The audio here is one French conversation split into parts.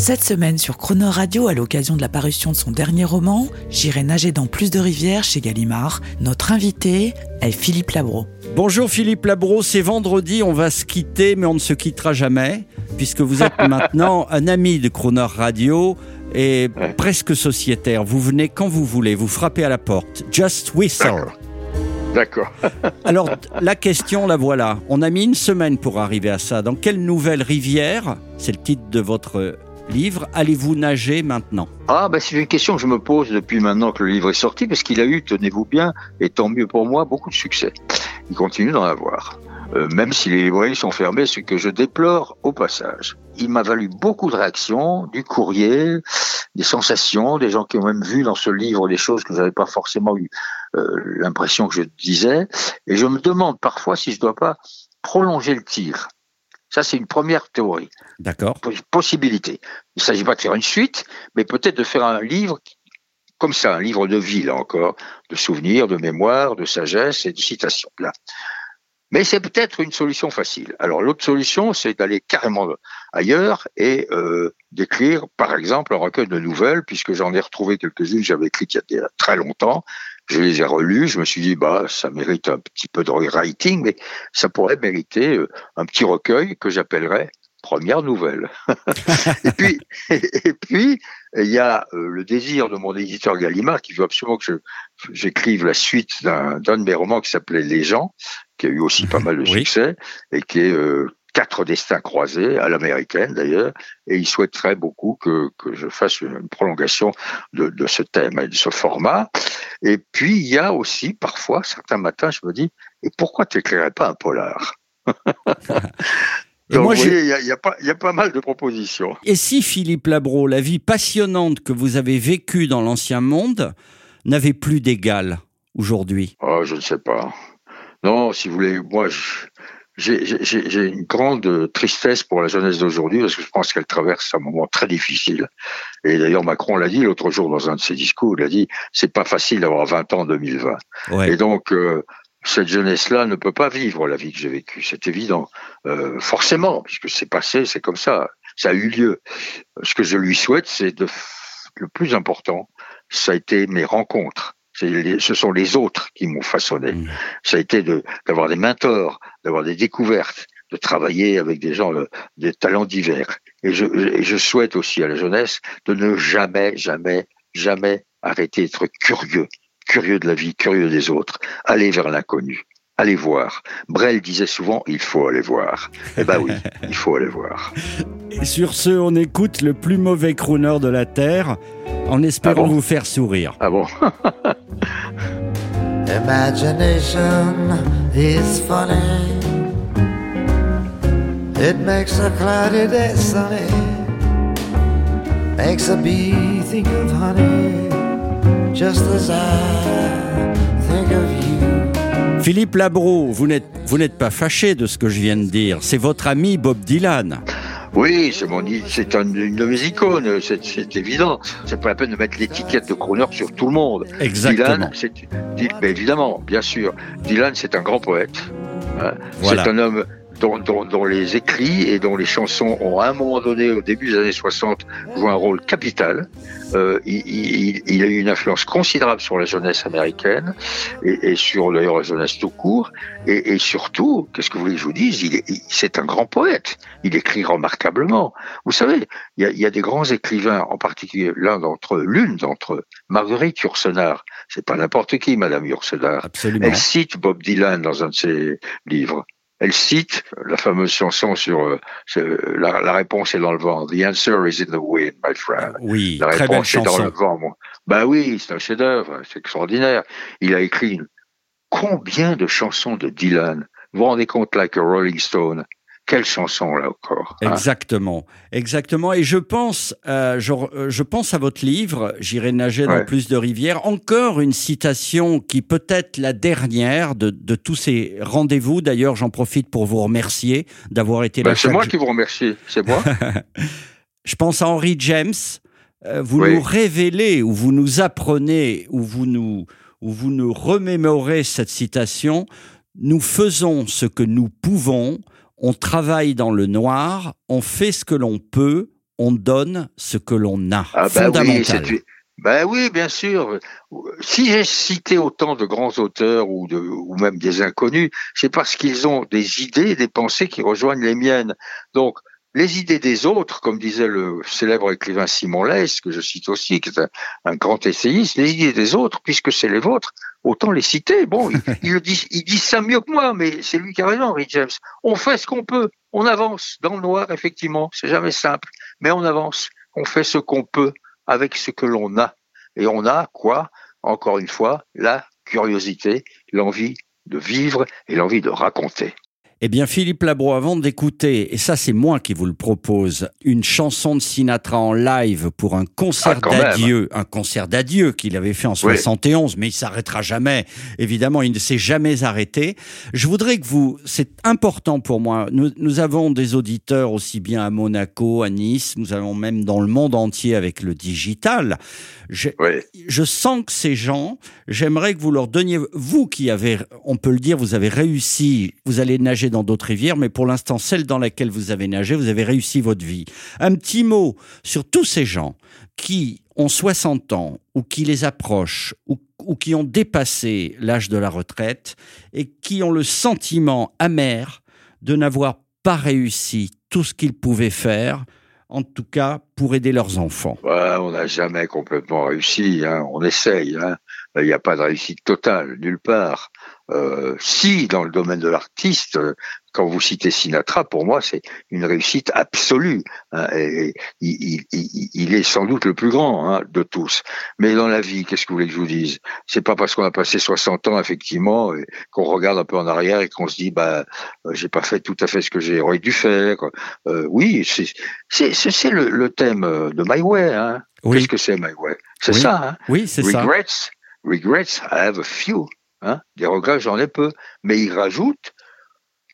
Cette semaine sur Croner Radio, à l'occasion de la parution de son dernier roman, J'irai nager dans plus de rivières chez Gallimard, notre invité est Philippe Labro. Bonjour Philippe Labro, c'est vendredi, on va se quitter, mais on ne se quittera jamais, puisque vous êtes maintenant un ami de Crooner Radio et presque sociétaire. Vous venez quand vous voulez, vous frappez à la porte. Just whistle. D'accord. Alors, la question, la voilà. On a mis une semaine pour arriver à ça. Dans quelle nouvelle rivière, c'est le titre de votre livre, allez-vous nager maintenant? Ah, ben c'est une question que je me pose depuis maintenant que le livre est sorti, parce qu'il a eu, tenez-vous bien, et tant mieux pour moi, beaucoup de succès. Il continue d'en avoir. Euh, même si les librairies sont fermées, ce que je déplore au passage. Il m'a valu beaucoup de réactions, du courrier, des sensations, des gens qui ont même vu dans ce livre des choses que je n'avais pas forcément eu euh, l'impression que je disais. Et je me demande parfois si je dois pas prolonger le tir. Ça, c'est une première théorie. D'accord. possibilité. Il ne s'agit pas de faire une suite, mais peut-être de faire un livre comme ça, un livre de vie, là encore, de souvenirs, de mémoire, de sagesse et de citations. Là. Mais c'est peut-être une solution facile. Alors l'autre solution, c'est d'aller carrément ailleurs et euh, d'écrire, par exemple, un recueil de nouvelles, puisque j'en ai retrouvé quelques-unes, j'avais écrites il y a très longtemps. Je les ai relues, je me suis dit, bah, ça mérite un petit peu de rewriting, mais ça pourrait mériter euh, un petit recueil que j'appellerais Première nouvelle. et puis, et puis, il y a euh, le désir de mon éditeur Gallimard qui veut absolument que j'écrive la suite d'un d'un de mes romans qui s'appelait Les gens, qui a eu aussi pas mal de Oui. succès et qui est euh, Quatre destins croisés, à l'américaine d'ailleurs, et il souhaiterait beaucoup que, que je fasse une prolongation de, de ce thème et de ce format. Et puis, il y a aussi, parfois, certains matins, je me dis, et pourquoi tu n'écrirais pas un polar? Et Donc, moi, vous j'ai- voyez, il y a, y pas- il y a pas mal de propositions. Et si Philippe Labro, la vie passionnante que vous avez vécue dans l'ancien monde, n'avait plus d'égal aujourd'hui? Oh, je ne sais pas. Non, si vous voulez, moi, j'ai une grande tristesse pour la jeunesse d'aujourd'hui parce que je pense qu'elle traverse un moment très difficile. Et d'ailleurs, Macron l'a dit l'autre jour dans un de ses discours, il a dit c'est pas facile d'avoir 20 ans en 2020. Ouais. Et donc, euh, cette jeunesse-là ne peut pas vivre la vie que j'ai vécue, c'est évident. Euh, forcément, puisque c'est passé, c'est comme ça, ça a eu lieu. Ce que je lui souhaite, c'est de le plus important, ça a été mes rencontres. Les- ce sont les autres qui m'ont façonné. Mmh. Ça a été de- d'avoir des mentors, d'avoir des découvertes, de travailler avec des gens, de, des talents divers. Et je, et je souhaite aussi à la jeunesse de ne jamais, jamais, jamais arrêter d'être curieux, curieux de la vie, curieux des autres, aller vers l'inconnu, aller voir. Brel disait souvent, il faut aller voir. Eh ben oui, il faut aller voir. Et sur ce, on écoute le plus mauvais crooner de la Terre en espérant Ah bon vous faire sourire. Ah bon Imagination is funny. It makes a cloudy day sunny. Makes a bee think of honey. Just as I think of you. Philippe Labro, vous n'êtes pas fâché de ce que je viens de dire. C'est votre ami Bob Dylan. Oui, c'est mon, i- c'est un- une de mes icônes, c'est, évident. C'est pas la peine de mettre l'étiquette de crooner sur tout le monde. Exactement. Dylan, c'est, évidemment, bien sûr. Dylan, c'est un grand poète. hein. Voilà. C'est un homme dont, dont- dont les écrits et dont les chansons ont à un moment donné, au début des années 60, joué un rôle capital. Euh, il, il- il a eu une influence considérable sur la jeunesse américaine et, et sur d'ailleurs la jeunesse tout court. Et, et surtout, qu'est-ce que vous voulez que je vous dise? Il est- il- C'est un grand poète. Il écrit remarquablement. Vous savez, il y a, il y a des grands écrivains, en particulier l'un d'entre eux, l'une d'entre eux, Marguerite Yourcenar. C'est pas n'importe qui, Madame Yourcenar. Absolument. Elle cite Bob Dylan dans un de ses livres. Elle cite la fameuse chanson sur euh, la, la réponse est dans le vent. The answer is in the wind, my friend. Oui, La très belle réponse est dans chanson. le vent. Moi. Bah oui, c'est un chef-d'œuvre, c'est extraordinaire. Il a écrit combien de chansons de Dylan? Vous vous rendez compte, like a Rolling Stone, quelle chanson là encore hein? Exactement, exactement. Et je pense, euh, je, euh, je pense à votre livre, J'irai nager dans Ouais. plus de rivières. Encore une citation qui peut être la dernière de, de tous ces rendez-vous. D'ailleurs, j'en profite pour vous remercier d'avoir été Ben, là. c'est chaque moi qui vous remercie, c'est moi. Je pense à Henry James. Euh, vous Oui. nous révélez, ou vous nous apprenez, ou vous nous, ou vous nous remémorez cette citation. Nous faisons ce que nous pouvons, on travaille dans le noir, on fait ce que l'on peut, on donne ce que l'on a. Ah oui, Fondamental. c'est ben oui, bien sûr. Si j'ai cité autant de grands auteurs ou, de, ou même des inconnus, c'est parce qu'ils ont des idées des pensées qui rejoignent les miennes. Donc, les idées des autres, comme disait le célèbre écrivain Simon Leys, que je cite aussi, qui est un, un grand essayiste, les idées des autres, puisque c'est les vôtres, autant les citer. Bon, il, il le dit, il dit ça mieux que moi, mais c'est lui qui a raison, Henry James. On fait ce qu'on peut, on avance dans le noir, effectivement, c'est jamais simple, mais on avance, on fait ce qu'on peut avec ce que l'on a. Et on a quoi? Encore une fois, la curiosité, l'envie de vivre et l'envie de raconter. Eh bien, Philippe Labro, avant d'écouter, et ça c'est moi qui vous le propose, une chanson de Sinatra en live pour un concert Ah, d'adieu, un concert d'adieu qu'il avait fait en 71, mais il s'arrêtera jamais. Évidemment, il ne s'est jamais arrêté. Je voudrais que vous, c'est important pour moi, nous, nous avons des auditeurs aussi bien à Monaco, à Nice, nous avons même dans le monde entier avec le digital. Je, Oui. je sens que ces gens, j'aimerais que vous leur donniez, vous qui avez, on peut le dire, vous avez réussi, vous allez nager dans d'autres rivières, mais pour l'instant, celle dans laquelle vous avez nagé, vous avez réussi votre vie. Un petit mot sur tous ces gens qui ont 60 ans ou qui les approchent ou, qui ont dépassé l'âge de la retraite et qui ont le sentiment amer de n'avoir pas réussi tout ce qu'ils pouvaient faire, en tout cas pour aider leurs enfants. On n'a jamais complètement réussi. Hein. On essaye. hein. Il n'y a pas de réussite totale nulle part. Euh, si dans le domaine de l'artiste, euh, quand vous citez Sinatra, pour moi c'est une réussite absolue. hein. et, et il, il- il- est sans doute le plus grand hein, de tous. Mais dans la vie, qu'est-ce que vous voulez que je vous dise? C'est pas parce qu'on a passé 60 ans effectivement qu'on regarde un peu en arrière et qu'on se dit bah euh, j'ai pas fait tout à fait ce que j'aurais dû faire. Euh, oui, c'est c'est c'est- c'est le, le thème euh, de My Way. Hein. Oui, Qu'est-ce que c'est My Way? C'est Oui. ça. Hein? oui, c'est ça. Regrets, regrets, I have a few. Hein. Des regrets, j'en ai peu. Mais il rajoute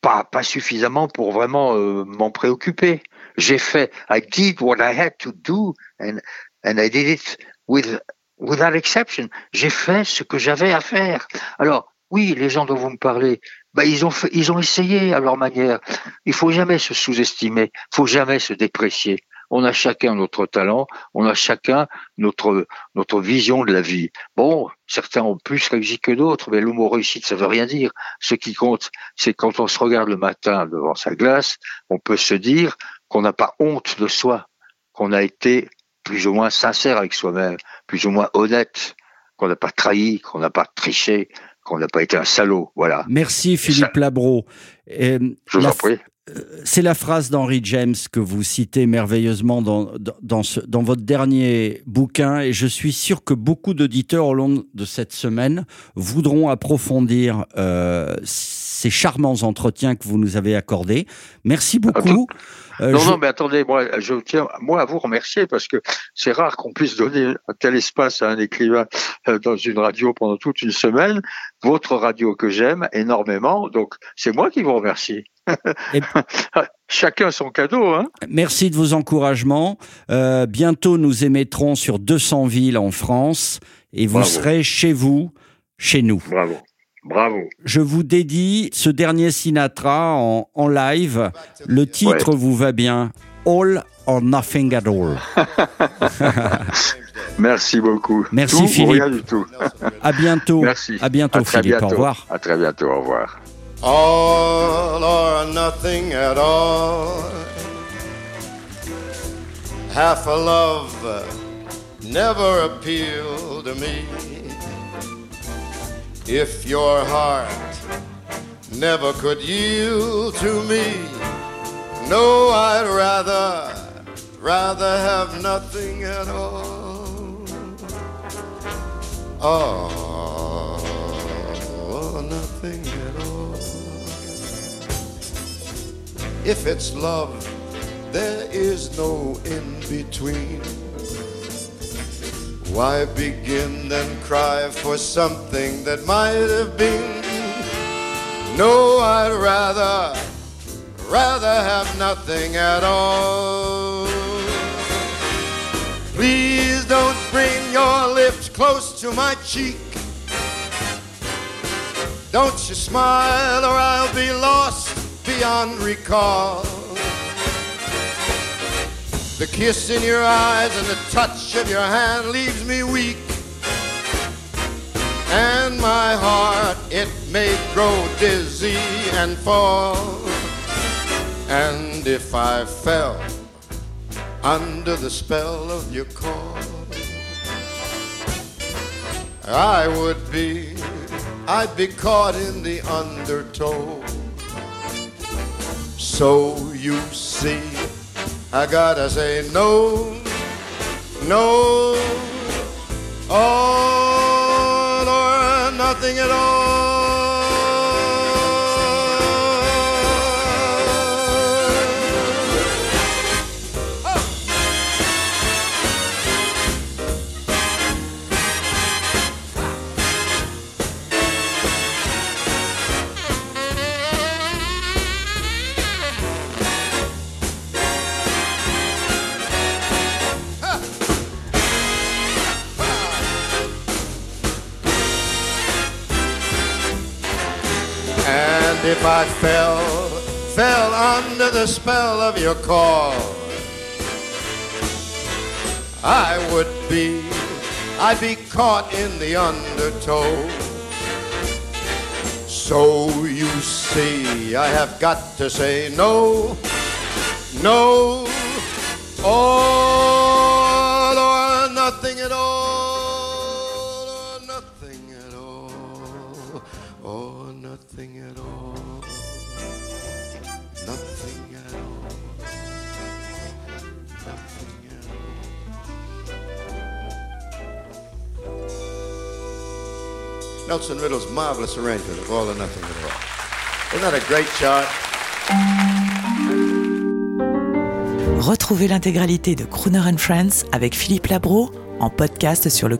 pas pas suffisamment pour vraiment euh, m'en préoccuper. J'ai fait, I did what I had to do, and and I did it with without exception. J'ai fait ce que j'avais à faire. Alors oui, les gens dont vous me parlez, bah, ils ont fait, ils ont essayé à leur manière. Il faut jamais se sous-estimer, faut jamais se déprécier. On a chacun notre talent, on a chacun notre notre vision de la vie. Bon, certains ont plus réussi que d'autres, mais le mot réussite, ça veut rien dire. Ce qui compte, c'est quand on se regarde le matin devant sa glace, on peut se dire qu'on n'a pas honte de soi, qu'on a été plus ou moins sincère avec soi-même, plus ou moins honnête, qu'on n'a pas trahi, qu'on n'a pas triché, qu'on n'a pas été un salaud. Voilà. Merci Philippe Labro. Euh, Je vous la- en prie. C'est la phrase d'Henry James que vous citez merveilleusement dans, dans, votre dernier bouquin et je suis sûr que beaucoup d'auditeurs au long de cette semaine voudront approfondir euh, ces charmants entretiens que vous nous avez accordés. Merci beaucoup. Euh, Non, je- non, mais attendez, moi, je tiens, moi, à vous remercier parce que c'est rare qu'on puisse donner un tel espace à un écrivain euh, dans une radio pendant toute une semaine. Votre radio que j'aime énormément, donc c'est moi qui vous remercie. Et- Chacun son cadeau, hein. Merci de vos encouragements. Euh, bientôt, nous émettrons sur 200 villes en France et vous Bravo. serez chez vous, chez nous. Bravo. Bravo. Je vous dédie ce dernier Sinatra en, en live. Le titre vous va bien. All or Nothing at All. Merci beaucoup. Merci, Tout ou Philippe. rien du tout. À bientôt. Merci. À bientôt, À Philippe. bientôt. Au revoir. À très bientôt. Au revoir. all or nothing at all. Half a love never appealed to me. If your heart never could yield to me, no, I'd rather, rather have nothing at all. Oh, nothing at all. If it's love, there is no in between. Why begin and cry for something that might have been? No, I'd rather, rather have nothing at all. Please don't bring your lips close to my cheek. Don't you smile or I'll be lost beyond recall. The kiss in your eyes and the touch of your hand leaves me weak. And my heart, it may grow dizzy and fall. And if I fell under the spell of your call, I would be, I'd be caught in the undertow. So you see, I gotta say no, no, oh, all or nothing at all. If I fell, fell under the spell of your call, I would be, I'd be caught in the undertow. So you see, I have got to say no, no, all or nothing at all, or nothing at all, or nothing at all, Nelson Riddle's marvelous arrangement of all or nothing at all. Isn't that a great chart? Retrouvez l'intégralité de Crooner and Friends avec Philippe Labro en podcast sur le.